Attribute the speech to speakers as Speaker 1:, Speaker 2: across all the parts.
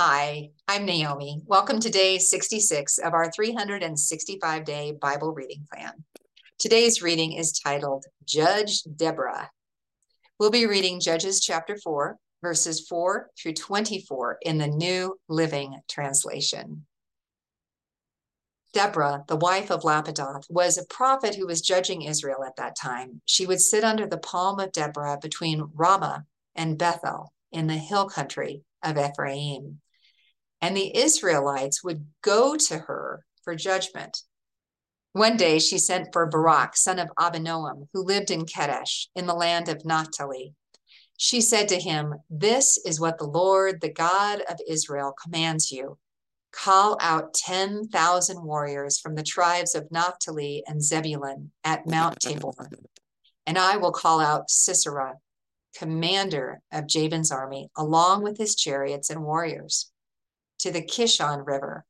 Speaker 1: Hi, I'm Naomi. Welcome to day 66 of our 365 day Bible reading plan. Today's reading is titled Judge Deborah. We'll be reading Judges chapter 4, verses 4 through 24 in the New Living Translation. Deborah, the wife of Lapidoth, was a prophet who was judging Israel at that time. She would sit under the palm of Deborah between Ramah and Bethel in the hill country of Ephraim and the Israelites would go to her for judgment. One day she sent for Barak, son of Abinoam, who lived in Kadesh, in the land of Naphtali. She said to him, This is what the Lord, the God of Israel, commands you. Call out 10,000 warriors from the tribes of Naphtali and Zebulun at Mount Tabor, and I will call out Sisera, commander of Jabin's army, along with his chariots and warriors to the Kishon River.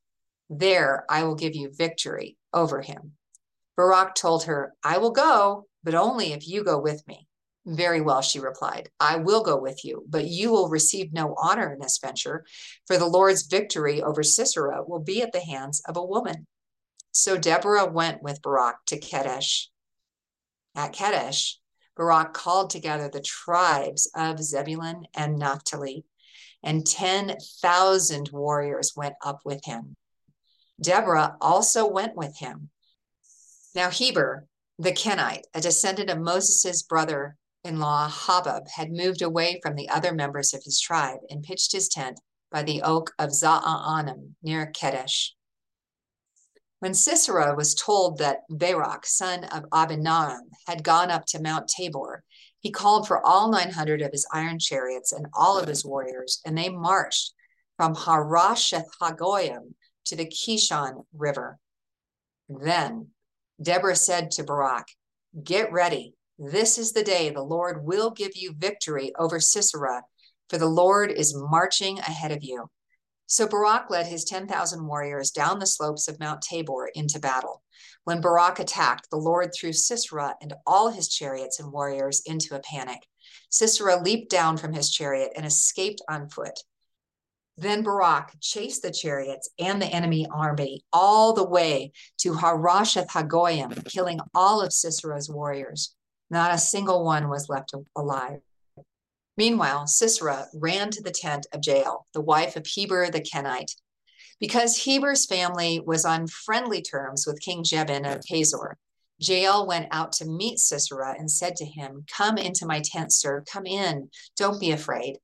Speaker 1: There I will give you victory over him. Barak told her, I will go, but only if you go with me. Very well, she replied. I will go with you, but you will receive no honor in this venture, for the Lord's victory over Sisera will be at the hands of a woman. So Deborah went with Barak to Kadesh. At Kadesh, Barak called together the tribes of Zebulun and Naphtali and 10,000 warriors went up with him. Deborah also went with him. Now, Heber, the Kenite, a descendant of Moses' brother in law Hobab, had moved away from the other members of his tribe and pitched his tent by the oak of Zaanannim near Kadesh. When Sisera was told that Barak, son of Abinoam, had gone up to Mount Tabor, he called for all 900 of his iron chariots and all of his warriors, and they marched from Harosheth Hagoyim to the Kishon River. Then Deborah said to Barak, Get ready. This is the day the Lord will give you victory over Sisera, for the Lord is marching ahead of you. So Barak led his 10,000 warriors down the slopes of Mount Tabor into battle. When Barak attacked, the Lord threw Sisera and all his chariots and warriors into a panic. Sisera leaped down from his chariot and escaped on foot. Then Barak chased the chariots and the enemy army all the way to Harosheth Hagoyim, killing all of Sisera's warriors. Not a single one was left alive. Meanwhile, Sisera ran to the tent of Jael, the wife of Heber the Kenite. Because Heber's family was on friendly terms with King Jabin of Hazor, Jael went out to meet Sisera and said to him, Come into my tent, sir. Come in. Don't be afraid.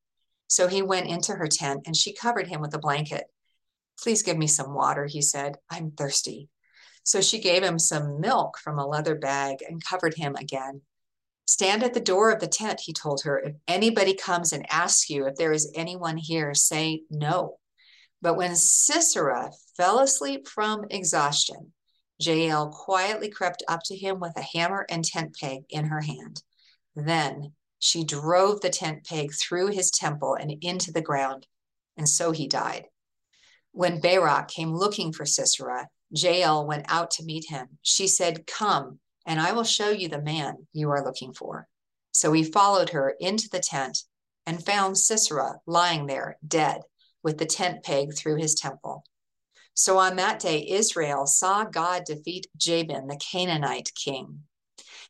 Speaker 1: So he went into her tent and she covered him with a blanket. Please give me some water, he said. I'm thirsty. So she gave him some milk from a leather bag and covered him again. Stand at the door of the tent, he told her. If anybody comes and asks you if there is anyone here, say no. But when Sisera fell asleep from exhaustion, Jael quietly crept up to him with a hammer and tent peg in her hand. Then she drove the tent peg through his temple and into the ground, and so he died. When Barak came looking for Sisera, Jael went out to meet him. She said, Come, and I will show you the man you are looking for. So he followed her into the tent and found Sisera lying there dead with the tent peg through his temple. So on that day, Israel saw God defeat Jabin, the Canaanite king.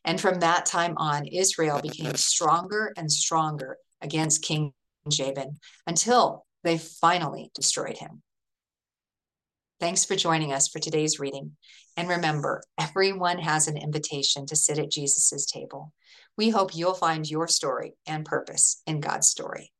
Speaker 1: And from that time on, Israel became stronger and stronger against King Jabin until they finally destroyed him. Thanks for joining us for today's reading. And remember, everyone has an invitation to sit at Jesus' table. We hope you'll find your story and purpose in God's story.